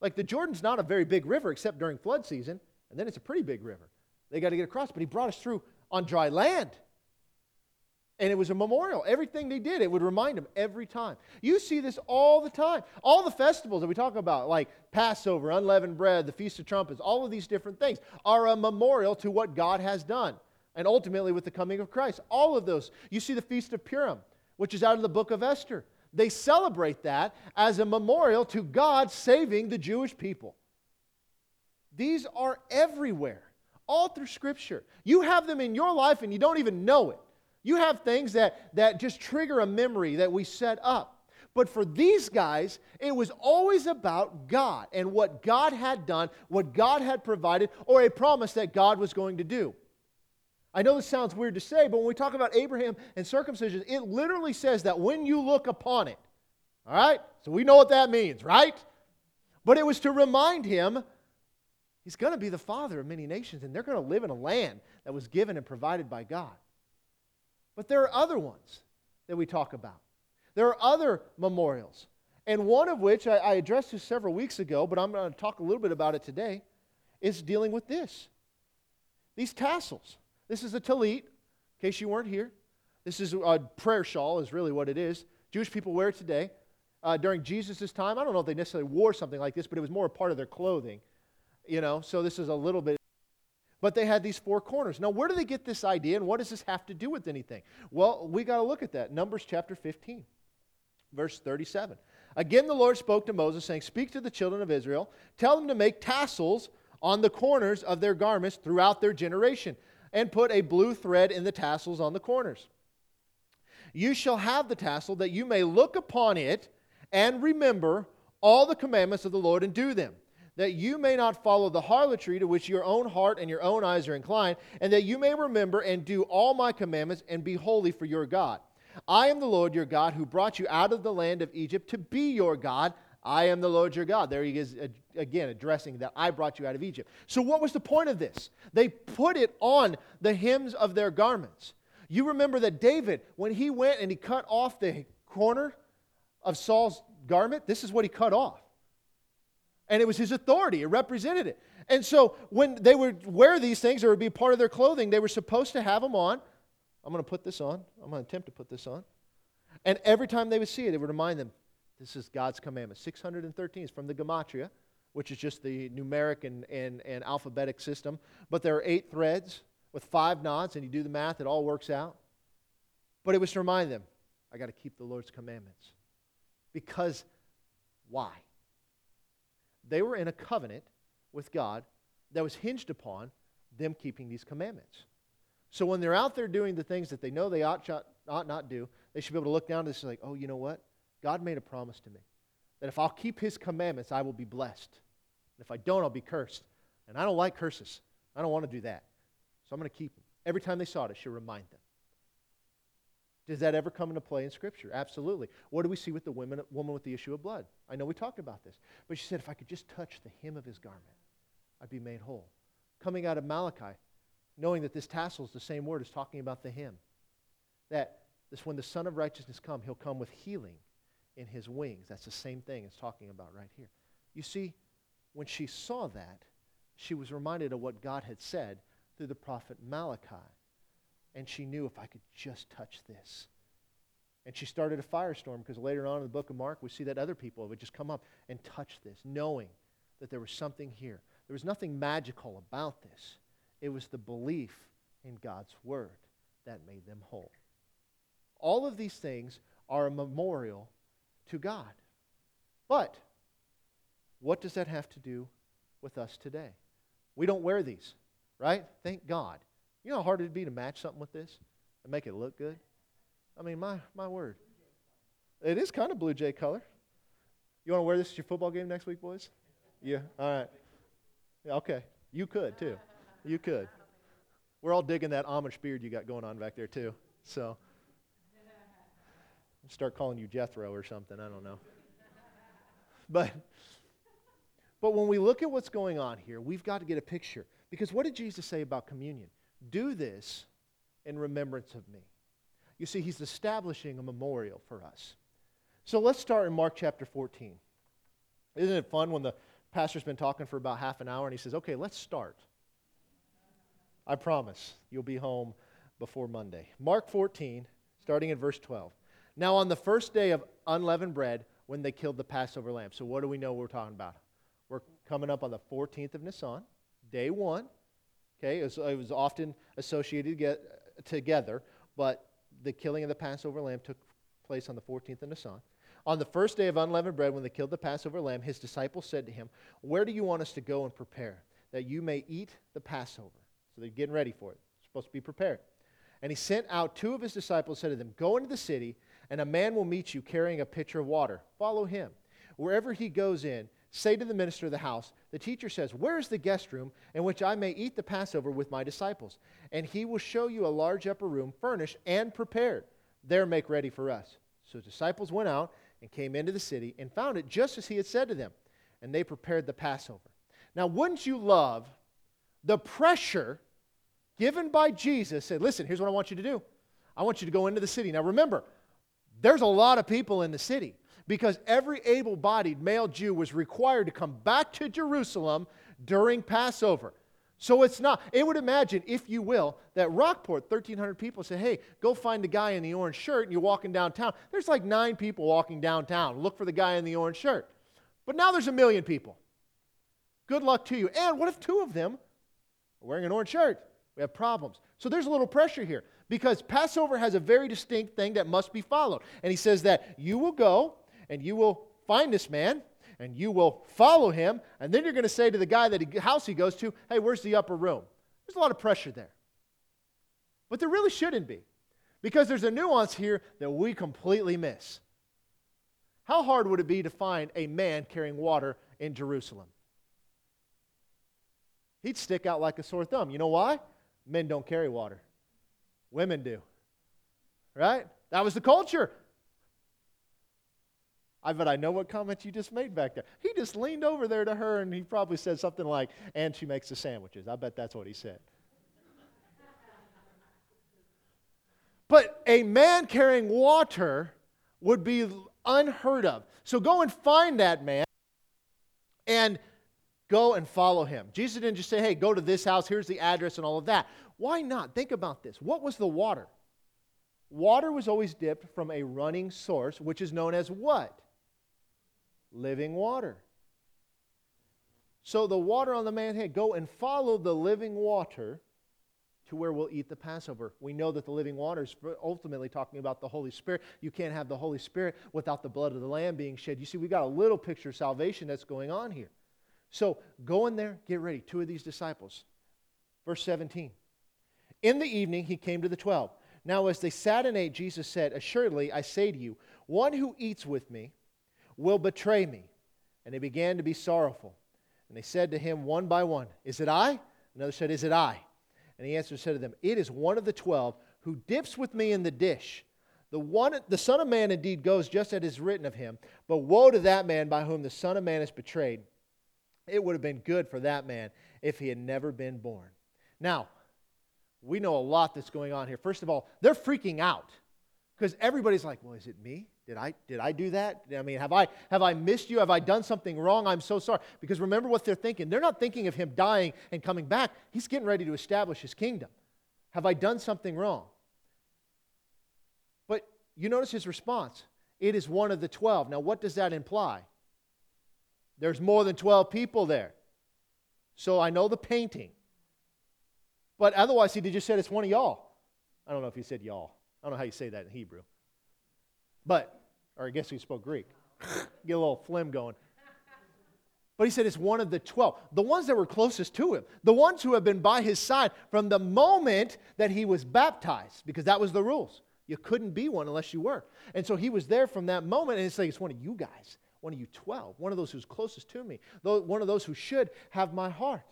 Like the Jordan's not a very big river except during flood season, and then it's a pretty big river. They got to get across, but he brought us through on dry land. And it was a memorial. Everything they did, it would remind them every time. You see this all the time. All the festivals that we talk about, like Passover, unleavened bread, the Feast of Trumpets, all of these different things are a memorial to what God has done. And ultimately, with the coming of Christ, all of those. You see the Feast of Purim, which is out of the book of Esther. They celebrate that as a memorial to God saving the Jewish people. These are everywhere, all through Scripture. You have them in your life and you don't even know it. You have things that, that just trigger a memory that we set up. But for these guys, it was always about God and what God had done, what God had provided, or a promise that God was going to do. I know this sounds weird to say, but when we talk about Abraham and circumcision, it literally says that when you look upon it, all right? So we know what that means, right? But it was to remind him he's going to be the father of many nations, and they're going to live in a land that was given and provided by God. But there are other ones that we talk about. There are other memorials. And one of which I, I addressed this several weeks ago, but I'm going to talk a little bit about it today, is dealing with this. These tassels. This is a tallit, in case you weren't here. This is a prayer shawl, is really what it is. Jewish people wear it today. Uh, during Jesus' time, I don't know if they necessarily wore something like this, but it was more a part of their clothing. You know, so this is a little bit but they had these four corners. Now, where do they get this idea, and what does this have to do with anything? Well, we got to look at that. Numbers chapter 15, verse 37. Again, the Lord spoke to Moses, saying, Speak to the children of Israel, tell them to make tassels on the corners of their garments throughout their generation, and put a blue thread in the tassels on the corners. You shall have the tassel that you may look upon it and remember all the commandments of the Lord and do them that you may not follow the harlotry to which your own heart and your own eyes are inclined, and that you may remember and do all my commandments and be holy for your God. I am the Lord your God who brought you out of the land of Egypt to be your God. I am the Lord your God. There he is uh, again addressing that I brought you out of Egypt. So, what was the point of this? They put it on the hems of their garments. You remember that David, when he went and he cut off the corner of Saul's garment, this is what he cut off and it was his authority. It represented it. And so when they would wear these things or it would be part of their clothing, they were supposed to have them on. I'm going to put this on. I'm going to attempt to put this on. And every time they would see it, it would remind them this is God's commandment. 613 is from the Gematria, which is just the numeric and, and, and alphabetic system. But there are eight threads with five knots, and you do the math, it all works out. But it was to remind them, I got to keep the Lord's commandments. Because why? They were in a covenant with God that was hinged upon them keeping these commandments. So when they're out there doing the things that they know they ought, ought not do, they should be able to look down and this like, oh, you know what? God made a promise to me that if I'll keep his commandments, I will be blessed. And if I don't, I'll be cursed. And I don't like curses. I don't want to do that. So I'm going to keep them. Every time they saw it, it should remind them. Does that ever come into play in Scripture? Absolutely. What do we see with the woman, woman with the issue of blood? I know we talked about this, but she said, if I could just touch the hem of his garment, I'd be made whole. Coming out of Malachi, knowing that this tassel is the same word as talking about the hem. That this, when the Sun of Righteousness come, he'll come with healing in his wings. That's the same thing it's talking about right here. You see, when she saw that, she was reminded of what God had said through the prophet Malachi. And she knew if I could just touch this. And she started a firestorm because later on in the book of Mark, we see that other people would just come up and touch this, knowing that there was something here. There was nothing magical about this, it was the belief in God's word that made them whole. All of these things are a memorial to God. But what does that have to do with us today? We don't wear these, right? Thank God. You know how hard it'd be to match something with this and make it look good? I mean, my, my word. It is kind of Blue Jay color. You want to wear this at your football game next week, boys? Yeah, all right. Yeah, okay. You could, too. You could. We're all digging that Amish beard you got going on back there, too. So, start calling you Jethro or something. I don't know. But, but when we look at what's going on here, we've got to get a picture. Because what did Jesus say about communion? Do this in remembrance of me. You see, he's establishing a memorial for us. So let's start in Mark chapter 14. Isn't it fun when the pastor's been talking for about half an hour and he says, okay, let's start? I promise you'll be home before Monday. Mark 14, starting in verse 12. Now, on the first day of unleavened bread, when they killed the Passover lamb. So, what do we know we're talking about? We're coming up on the 14th of Nisan, day one. Okay, it was, it was often associated get, together, but the killing of the Passover lamb took place on the 14th of Nisan. On the first day of unleavened bread, when they killed the Passover lamb, his disciples said to him, Where do you want us to go and prepare that you may eat the Passover? So they're getting ready for it. They're supposed to be prepared. And he sent out two of his disciples, said to them, Go into the city, and a man will meet you carrying a pitcher of water. Follow him. Wherever he goes in, say to the minister of the house, The teacher says, Where is the guest room in which I may eat the Passover with my disciples? And he will show you a large upper room, furnished and prepared. There make ready for us. So the disciples went out and came into the city and found it just as he had said to them. And they prepared the Passover. Now, wouldn't you love the pressure given by Jesus? Said, Listen, here's what I want you to do. I want you to go into the city. Now, remember, there's a lot of people in the city because every able bodied male Jew was required to come back to Jerusalem during Passover. So it's not, it would imagine, if you will, that Rockport, 1,300 people say, hey, go find the guy in the orange shirt, and you're walking downtown. There's like nine people walking downtown. Look for the guy in the orange shirt. But now there's a million people. Good luck to you. And what if two of them are wearing an orange shirt? We have problems. So there's a little pressure here because Passover has a very distinct thing that must be followed. And he says that you will go and you will find this man and you will follow him, and then you're going to say to the guy that he, house he goes to, hey, where's the upper room? There's a lot of pressure there. But there really shouldn't be, because there's a nuance here that we completely miss. How hard would it be to find a man carrying water in Jerusalem? He'd stick out like a sore thumb. You know why? Men don't carry water, women do. Right? That was the culture. I bet I know what comment you just made back there. He just leaned over there to her and he probably said something like, and she makes the sandwiches. I bet that's what he said. but a man carrying water would be unheard of. So go and find that man and go and follow him. Jesus didn't just say, hey, go to this house, here's the address, and all of that. Why not? Think about this. What was the water? Water was always dipped from a running source, which is known as what? Living water. So the water on the man's head, go and follow the living water to where we'll eat the Passover. We know that the living water is ultimately talking about the Holy Spirit. You can't have the Holy Spirit without the blood of the Lamb being shed. You see, we got a little picture of salvation that's going on here. So go in there, get ready. Two of these disciples. Verse 17. In the evening, he came to the twelve. Now, as they sat and ate, Jesus said, Assuredly, I say to you, one who eats with me will betray me. And they began to be sorrowful. And they said to him one by one, Is it I? Another said, Is it I? And he answered said to them, It is one of the twelve who dips with me in the dish. The, one, the Son of Man indeed goes just as is written of him, but woe to that man by whom the Son of Man is betrayed. It would have been good for that man if he had never been born. Now, we know a lot that's going on here. First of all, they're freaking out because everybody's like, well, is it me? Did I, did I do that? I mean, have I, have I missed you? Have I done something wrong? I'm so sorry. Because remember what they're thinking. They're not thinking of him dying and coming back. He's getting ready to establish his kingdom. Have I done something wrong? But you notice his response. It is one of the 12. Now, what does that imply? There's more than 12 people there. So I know the painting. But otherwise, he just said it's one of y'all. I don't know if he said y'all. I don't know how you say that in Hebrew. But, or I guess he spoke Greek. Get a little phlegm going. But he said it's one of the 12, the ones that were closest to him, the ones who have been by his side from the moment that he was baptized, because that was the rules. You couldn't be one unless you were. And so he was there from that moment, and it's like, it's one of you guys, one of you 12, one of those who's closest to me, one of those who should have my heart.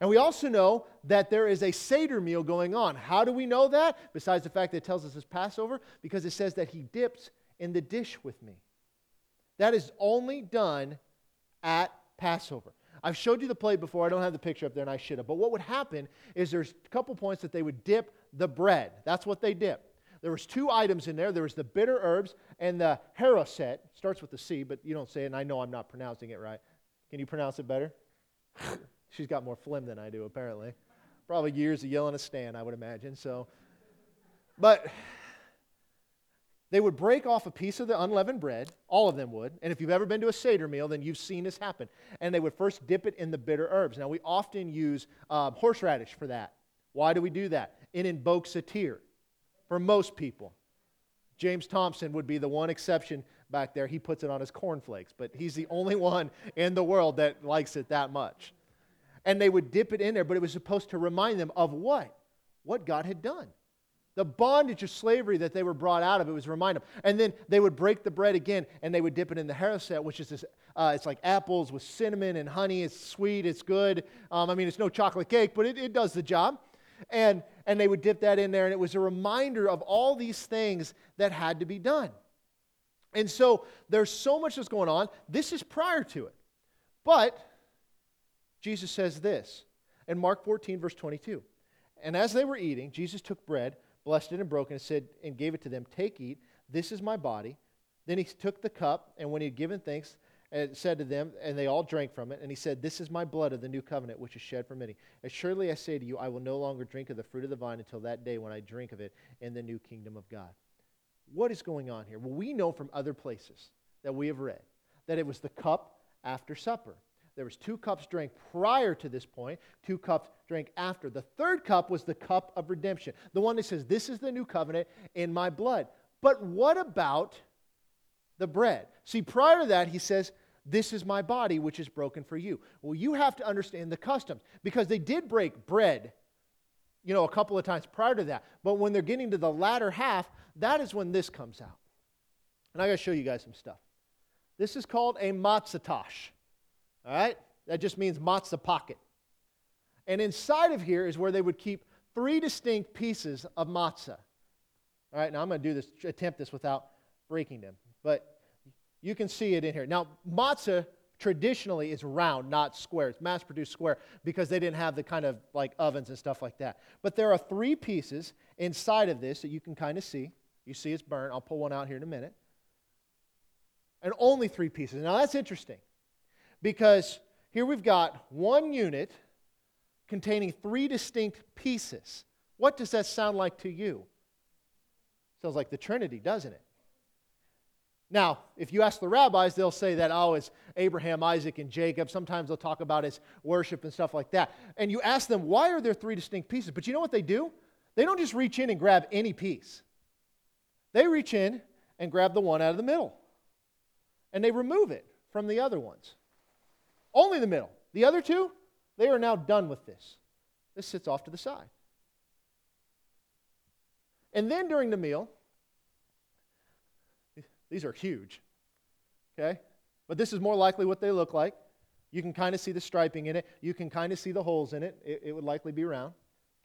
And we also know that there is a Seder meal going on. How do we know that? Besides the fact that it tells us it's Passover, because it says that he dips in the dish with me. That is only done at Passover. I've showed you the plate before. I don't have the picture up there, and I should have. But what would happen is there's a couple points that they would dip the bread. That's what they dip. There was two items in there. There was the bitter herbs and the haroset. Starts with the C, but you don't say it, and I know I'm not pronouncing it right. Can you pronounce it better? She's got more phlegm than I do, apparently. Probably years of yelling a stand, I would imagine. So, but they would break off a piece of the unleavened bread, all of them would. And if you've ever been to a Seder meal, then you've seen this happen. And they would first dip it in the bitter herbs. Now, we often use um, horseradish for that. Why do we do that? It invokes a tear for most people. James Thompson would be the one exception back there. He puts it on his cornflakes, but he's the only one in the world that likes it that much. And they would dip it in there, but it was supposed to remind them of what? What God had done. The bondage of slavery that they were brought out of, it was a reminder. And then they would break the bread again and they would dip it in the haroset, which is this, uh, it's like apples with cinnamon and honey. It's sweet, it's good. Um, I mean, it's no chocolate cake, but it, it does the job. And, and they would dip that in there, and it was a reminder of all these things that had to be done. And so there's so much that's going on. This is prior to it. But Jesus says this in Mark 14, verse 22. And as they were eating, Jesus took bread blessed it and broke it, and said, and gave it to them, Take, eat, this is my body. Then he took the cup, and when he had given thanks, and said to them, and they all drank from it, and he said, This is my blood of the new covenant, which is shed for many. As surely I say to you, I will no longer drink of the fruit of the vine until that day when I drink of it in the new kingdom of God. What is going on here? Well, we know from other places that we have read that it was the cup after supper. There was two cups drank prior to this point, two cups drank after. The third cup was the cup of redemption, the one that says, This is the new covenant in my blood. But what about the bread? See, prior to that, he says, This is my body, which is broken for you. Well, you have to understand the customs because they did break bread, you know, a couple of times prior to that. But when they're getting to the latter half, that is when this comes out. And I got to show you guys some stuff. This is called a matzahtash. All right? That just means matzah pocket. And inside of here is where they would keep three distinct pieces of matzah. All right, now I'm going to do this, attempt this without breaking them. But you can see it in here. Now, matzah traditionally is round, not square. It's mass produced square because they didn't have the kind of like ovens and stuff like that. But there are three pieces inside of this that you can kind of see. You see it's burnt. I'll pull one out here in a minute. And only three pieces. Now, that's interesting because here we've got one unit containing three distinct pieces. What does that sound like to you? Sounds like the Trinity, doesn't it? Now, if you ask the rabbis, they'll say that, oh, it's Abraham, Isaac, and Jacob. Sometimes they'll talk about his worship and stuff like that. And you ask them, why are there three distinct pieces? But you know what they do? They don't just reach in and grab any piece, they reach in and grab the one out of the middle. And they remove it from the other ones. Only the middle. The other two, they are now done with this. This sits off to the side. And then during the meal, these are huge, okay? But this is more likely what they look like. You can kind of see the striping in it. You can kind of see the holes in it. it. It would likely be round,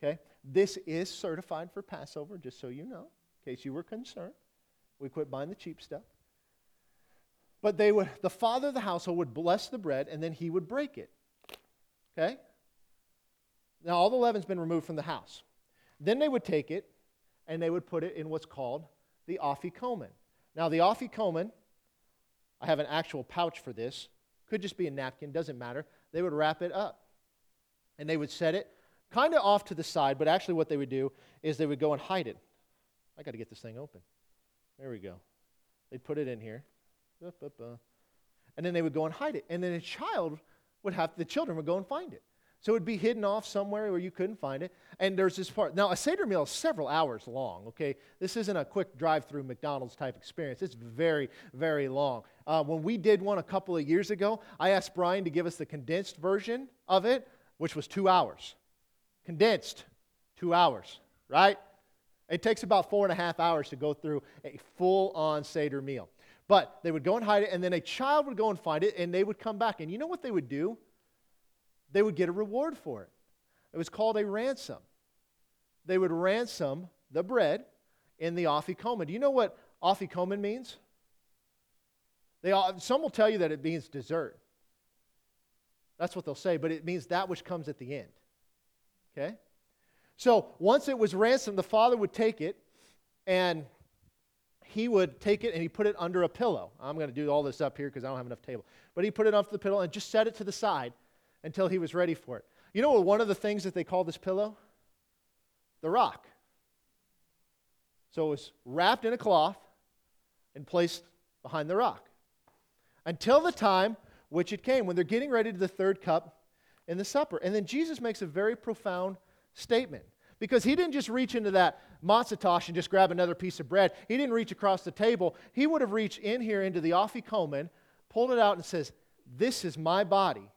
okay? This is certified for Passover, just so you know, in case you were concerned. We quit buying the cheap stuff. But they would, the father of the household would bless the bread and then he would break it. Okay? Now, all the leaven's been removed from the house. Then they would take it and they would put it in what's called the afikomen. Now, the afikomen, I have an actual pouch for this. Could just be a napkin, doesn't matter. They would wrap it up and they would set it kind of off to the side, but actually, what they would do is they would go and hide it. I got to get this thing open. There we go. They'd put it in here. And then they would go and hide it. And then a child would have, the children would go and find it. So it would be hidden off somewhere where you couldn't find it. And there's this part. Now, a Seder meal is several hours long, okay? This isn't a quick drive through McDonald's type experience. It's very, very long. Uh, when we did one a couple of years ago, I asked Brian to give us the condensed version of it, which was two hours. Condensed, two hours, right? It takes about four and a half hours to go through a full on Seder meal. But they would go and hide it, and then a child would go and find it, and they would come back. And you know what they would do? they would get a reward for it. It was called a ransom. They would ransom the bread in the afikomen. Do you know what afikomen means? They some will tell you that it means dessert. That's what they'll say, but it means that which comes at the end. Okay? So once it was ransomed, the father would take it and he would take it and he put it under a pillow. I'm going to do all this up here because I don't have enough table. But he put it off the pillow and just set it to the side until he was ready for it. You know what one of the things that they call this pillow? The rock. So it was wrapped in a cloth and placed behind the rock until the time which it came when they're getting ready to the third cup in the supper. And then Jesus makes a very profound statement because he didn't just reach into that matzatosh and just grab another piece of bread. He didn't reach across the table. He would have reached in here into the afikomen, pulled it out, and says, This is my body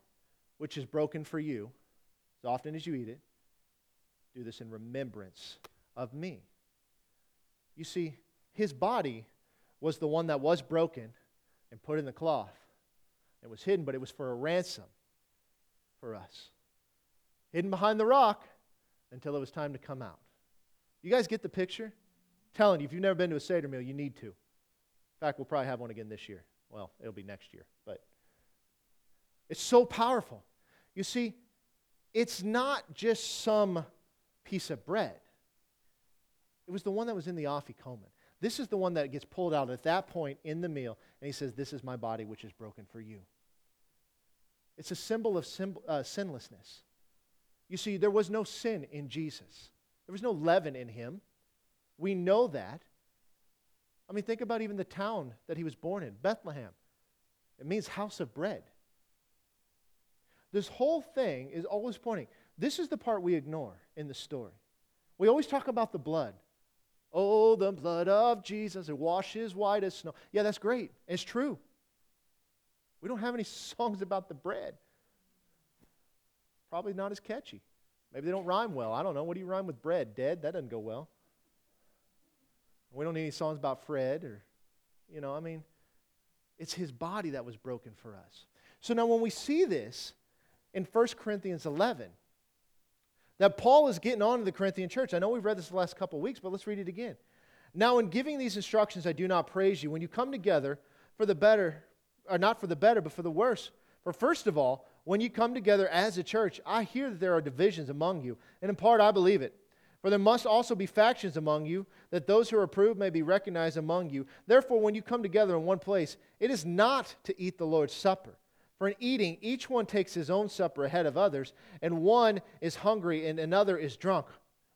which is broken for you, as often as you eat it, do this in remembrance of me. You see, his body was the one that was broken and put in the cloth. It was hidden, but it was for a ransom for us. Hidden behind the rock until it was time to come out. You guys get the picture? I'm telling you, if you've never been to a Seder meal, you need to. In fact, we'll probably have one again this year. Well, it'll be next year, but it's so powerful. You see, it's not just some piece of bread. It was the one that was in the afikomen. This is the one that gets pulled out at that point in the meal, and he says, This is my body which is broken for you. It's a symbol of uh, sinlessness. You see, there was no sin in Jesus, there was no leaven in him. We know that. I mean, think about even the town that he was born in, Bethlehem. It means house of bread. This whole thing is always pointing. This is the part we ignore in the story. We always talk about the blood. Oh, the blood of Jesus, it washes white as snow. Yeah, that's great. It's true. We don't have any songs about the bread. Probably not as catchy. Maybe they don't rhyme well. I don't know. What do you rhyme with bread? Dead? That doesn't go well. We don't need any songs about Fred or, you know, I mean, it's his body that was broken for us. So now when we see this, in 1 Corinthians 11 that Paul is getting on to the Corinthian church. I know we've read this the last couple of weeks, but let's read it again. Now, in giving these instructions, I do not praise you. When you come together for the better, or not for the better, but for the worse. For first of all, when you come together as a church, I hear that there are divisions among you, and in part I believe it. For there must also be factions among you, that those who are approved may be recognized among you. Therefore, when you come together in one place, it is not to eat the Lord's Supper. For in eating, each one takes his own supper ahead of others, and one is hungry and another is drunk.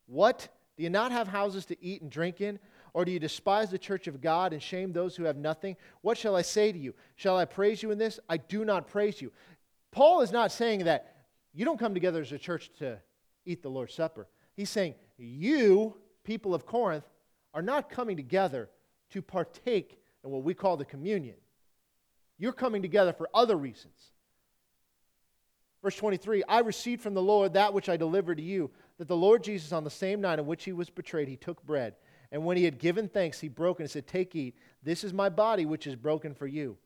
What? Do you not have houses to eat and drink in? Or do you despise the church of God and shame those who have nothing? What shall I say to you? Shall I praise you in this? I do not praise you. Paul is not saying that you don't come together as a church to eat the Lord's Supper. He's saying you, people of Corinth, are not coming together to partake in what we call the communion. You're coming together for other reasons. Verse 23 I received from the Lord that which I delivered to you, that the Lord Jesus, on the same night in which he was betrayed, he took bread. And when he had given thanks, he broke and said, Take, eat. This is my body, which is broken for you.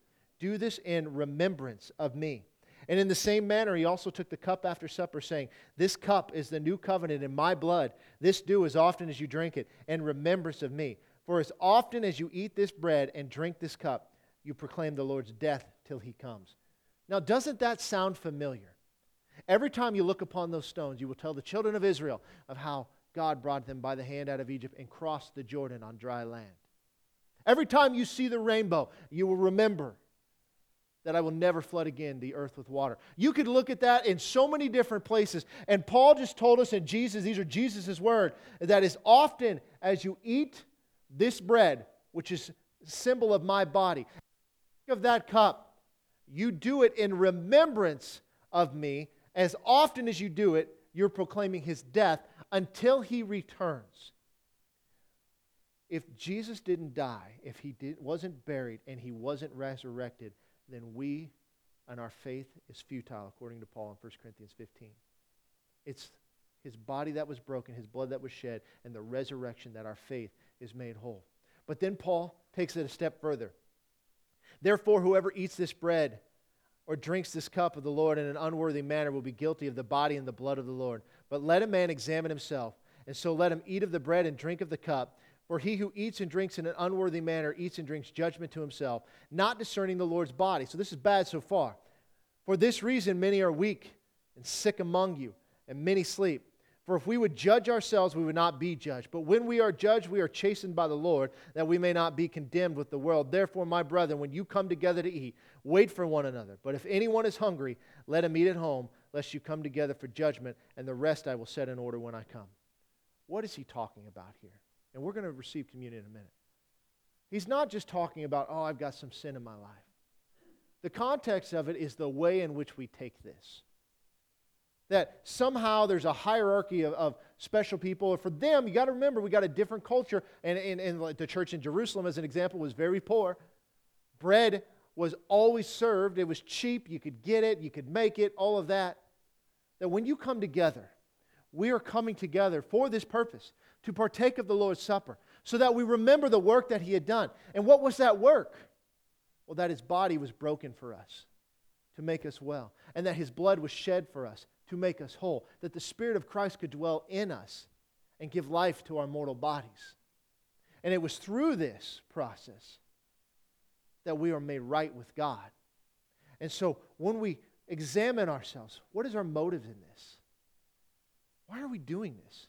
Do this in remembrance of me. And in the same manner, he also took the cup after supper, saying, This cup is the new covenant in my blood. This do as often as you drink it in remembrance of me. For as often as you eat this bread and drink this cup, you proclaim the Lord's death till he comes. Now, doesn't that sound familiar? Every time you look upon those stones, you will tell the children of Israel of how God brought them by the hand out of Egypt and crossed the Jordan on dry land. Every time you see the rainbow, you will remember that I will never flood again the earth with water. You could look at that in so many different places. And Paul just told us in Jesus, these are Jesus' word, that as often as you eat this bread, which is symbol of my body, of that cup, you do it in remembrance of me as often as you do it, you're proclaiming his death until he returns. If Jesus didn't die, if he did, wasn't buried, and he wasn't resurrected, then we and our faith is futile, according to Paul in 1 Corinthians 15. It's his body that was broken, his blood that was shed, and the resurrection that our faith is made whole. But then Paul takes it a step further. Therefore, whoever eats this bread or drinks this cup of the Lord in an unworthy manner will be guilty of the body and the blood of the Lord. But let a man examine himself, and so let him eat of the bread and drink of the cup. For he who eats and drinks in an unworthy manner eats and drinks judgment to himself, not discerning the Lord's body. So this is bad so far. For this reason, many are weak and sick among you, and many sleep. For if we would judge ourselves, we would not be judged. But when we are judged, we are chastened by the Lord, that we may not be condemned with the world. Therefore, my brethren, when you come together to eat, wait for one another. But if anyone is hungry, let him eat at home, lest you come together for judgment, and the rest I will set in order when I come. What is he talking about here? And we're going to receive communion in a minute. He's not just talking about, oh, I've got some sin in my life. The context of it is the way in which we take this that somehow there's a hierarchy of, of special people. For them, you got to remember, we got a different culture. And, and, and the church in Jerusalem, as an example, was very poor. Bread was always served, it was cheap. You could get it, you could make it, all of that. That when you come together, we are coming together for this purpose to partake of the Lord's Supper so that we remember the work that He had done. And what was that work? Well, that His body was broken for us to make us well, and that His blood was shed for us to make us whole, that the Spirit of Christ could dwell in us and give life to our mortal bodies. And it was through this process that we are made right with God. And so when we examine ourselves, what is our motive in this? Why are we doing this?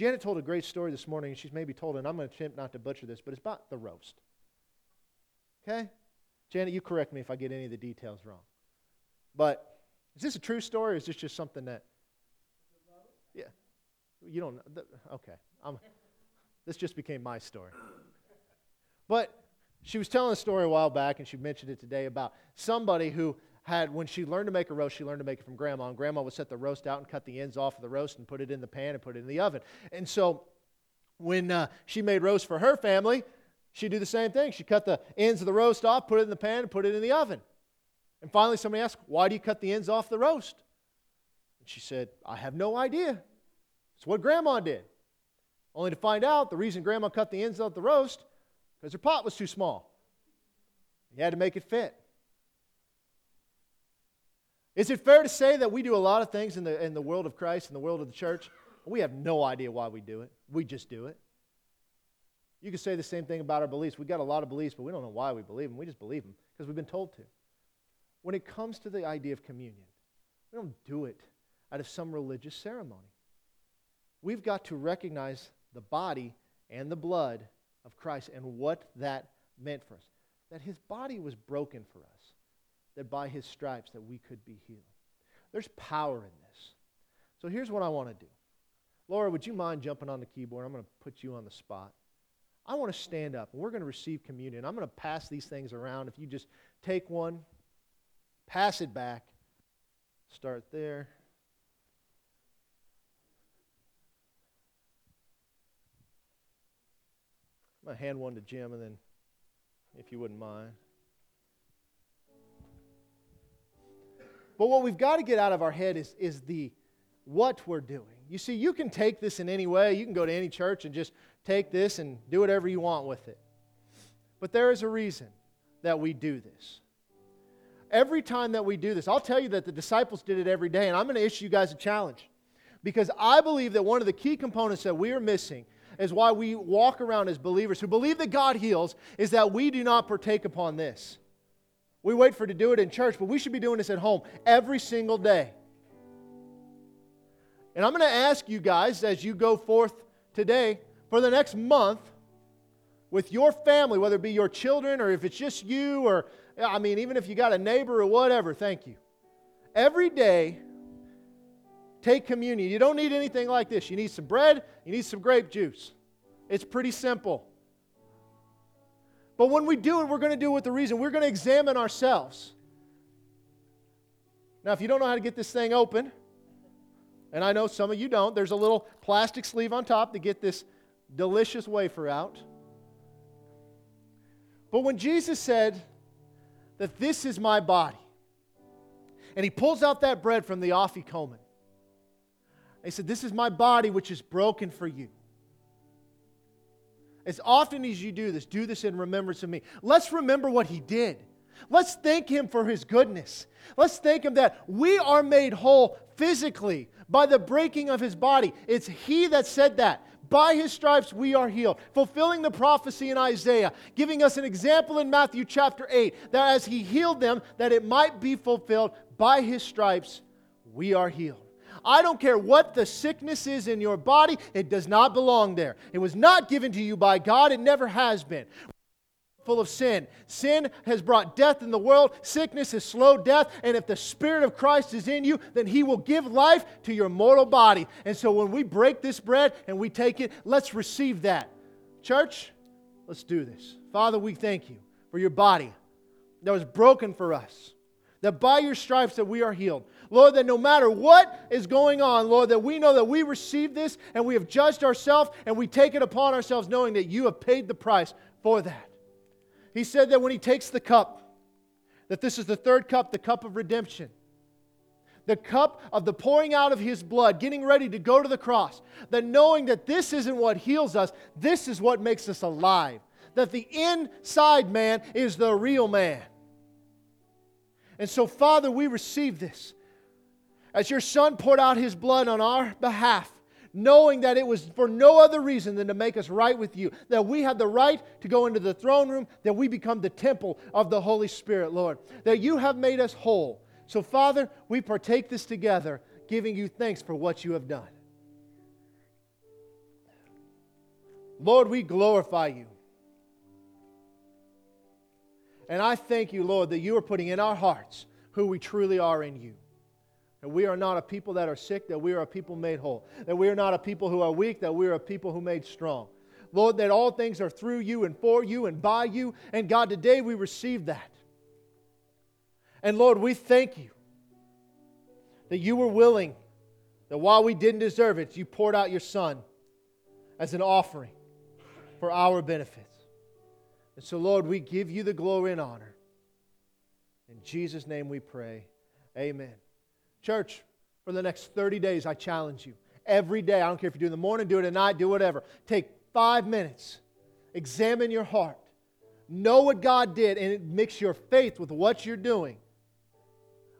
Janet told a great story this morning, and she's maybe told it, and I'm going to attempt not to butcher this, but it's about the roast. Okay? Janet, you correct me if I get any of the details wrong. But is this a true story or is this just something that. Yeah. You don't know. Okay. I'm, this just became my story. But she was telling a story a while back, and she mentioned it today about somebody who had, when she learned to make a roast, she learned to make it from grandma. And grandma would set the roast out and cut the ends off of the roast and put it in the pan and put it in the oven. And so when uh, she made roast for her family, she'd do the same thing. She'd cut the ends of the roast off, put it in the pan, and put it in the oven. And finally, somebody asked, Why do you cut the ends off the roast? And she said, I have no idea. It's what grandma did. Only to find out the reason grandma cut the ends off the roast because her pot was too small. You had to make it fit. Is it fair to say that we do a lot of things in the, in the world of Christ, in the world of the church? We have no idea why we do it. We just do it. You could say the same thing about our beliefs. We've got a lot of beliefs, but we don't know why we believe them. We just believe them because we've been told to when it comes to the idea of communion, we don't do it out of some religious ceremony. We've got to recognize the body and the blood of Christ and what that meant for us. That his body was broken for us, that by his stripes that we could be healed. There's power in this. So here's what I want to do. Laura, would you mind jumping on the keyboard? I'm going to put you on the spot. I want to stand up and we're going to receive communion. I'm going to pass these things around. If you just take one, pass it back. Start there. I'm going to hand one to Jim, and then, if you wouldn't mind. But what we've got to get out of our head is, is the what we're doing. You see, you can take this in any way. You can go to any church and just take this and do whatever you want with it. But there is a reason that we do this every time that we do this, I'll tell you that the disciples did it every day, and I'm going to issue you guys a challenge. Because I believe that one of the key components that we are missing is why we walk around as believers who believe that God heals, is that we do not partake upon this. We wait for to do it in church, but we should be doing this at home every single day. And I'm going to ask you guys as you go forth today for the next month with your family, whether it be your children or if it's just you or I mean, even if you got a neighbor or whatever, thank you. Every day, take communion. You don't need anything like this. You need some bread, you need some grape juice. It's pretty simple. But when we do it, we're going to do it with the reason. We're going to examine ourselves. Now, if you don't know how to get this thing open, and I know some of you don't, there's a little plastic sleeve on top to get this delicious wafer out. But when Jesus said that this is my body, and he pulls out that bread from the afikomen, he said, This is my body which is broken for you. As often as you do this, do this in remembrance of me. Let's remember what he did. Let's thank him for his goodness. Let's thank him that we are made whole physically by the breaking of his body. It's he that said that. By his stripes we are healed, fulfilling the prophecy in Isaiah, giving us an example in Matthew chapter 8 that as he healed them, that it might be fulfilled, by his stripes we are healed. I don't care what the sickness is in your body, it does not belong there. It was not given to you by God, it never has been. Full of sin. Sin has brought death in the world. Sickness has slowed death. And if the Spirit of Christ is in you, then He will give life to your mortal body. And so when we break this bread and we take it, let's receive that. Church, let's do this. Father, we thank you for your body that was broken for us that by your stripes that we are healed. Lord, that no matter what is going on, Lord, that we know that we receive this and we have judged ourselves and we take it upon ourselves knowing that you have paid the price for that. He said that when he takes the cup, that this is the third cup, the cup of redemption. The cup of the pouring out of his blood, getting ready to go to the cross. That knowing that this isn't what heals us, this is what makes us alive. That the inside man is the real man. And so, Father, we receive this. As your Son poured out his blood on our behalf, knowing that it was for no other reason than to make us right with you, that we have the right to go into the throne room, that we become the temple of the Holy Spirit, Lord, that you have made us whole. So, Father, we partake this together, giving you thanks for what you have done. Lord, we glorify you. And I thank you, Lord, that you are putting in our hearts who we truly are in you. That we are not a people that are sick, that we are a people made whole. That we are not a people who are weak, that we are a people who made strong. Lord, that all things are through you and for you and by you. And God, today we receive that. And Lord, we thank you that you were willing, that while we didn't deserve it, you poured out your Son as an offering for our benefit. And so, Lord, we give you the glory and honor. In Jesus' name we pray. Amen. Church, for the next 30 days, I challenge you. Every day, I don't care if you do it in the morning, do it at night, do whatever. Take five minutes, examine your heart, know what God did, and mix your faith with what you're doing.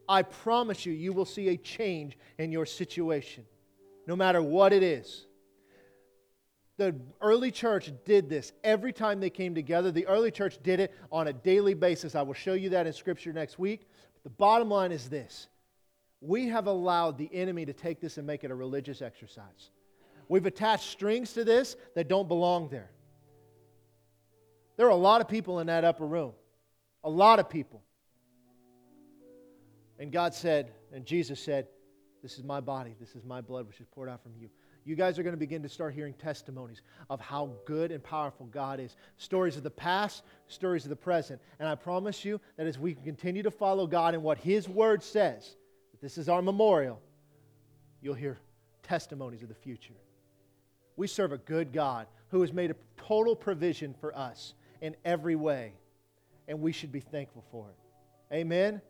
I promise you, you will see a change in your situation, no matter what it is the early church did this every time they came together. The early church did it on a daily basis. I will show you that in Scripture next week. But the bottom line is this we have allowed the enemy to take this and make it a religious exercise. We've attached strings to this that don't belong there. There are a lot of people in that upper room, a lot of people. And God said, and Jesus said, This is my body, this is my blood, which is poured out from you you guys are going to begin to start hearing testimonies of how good and powerful God is. Stories of the past, stories of the present. And I promise you that as we continue to follow God and what His Word says, this is our memorial, you'll hear testimonies of the future. We serve a good God who has made a total provision for us in every way, and we should be thankful for it. Amen.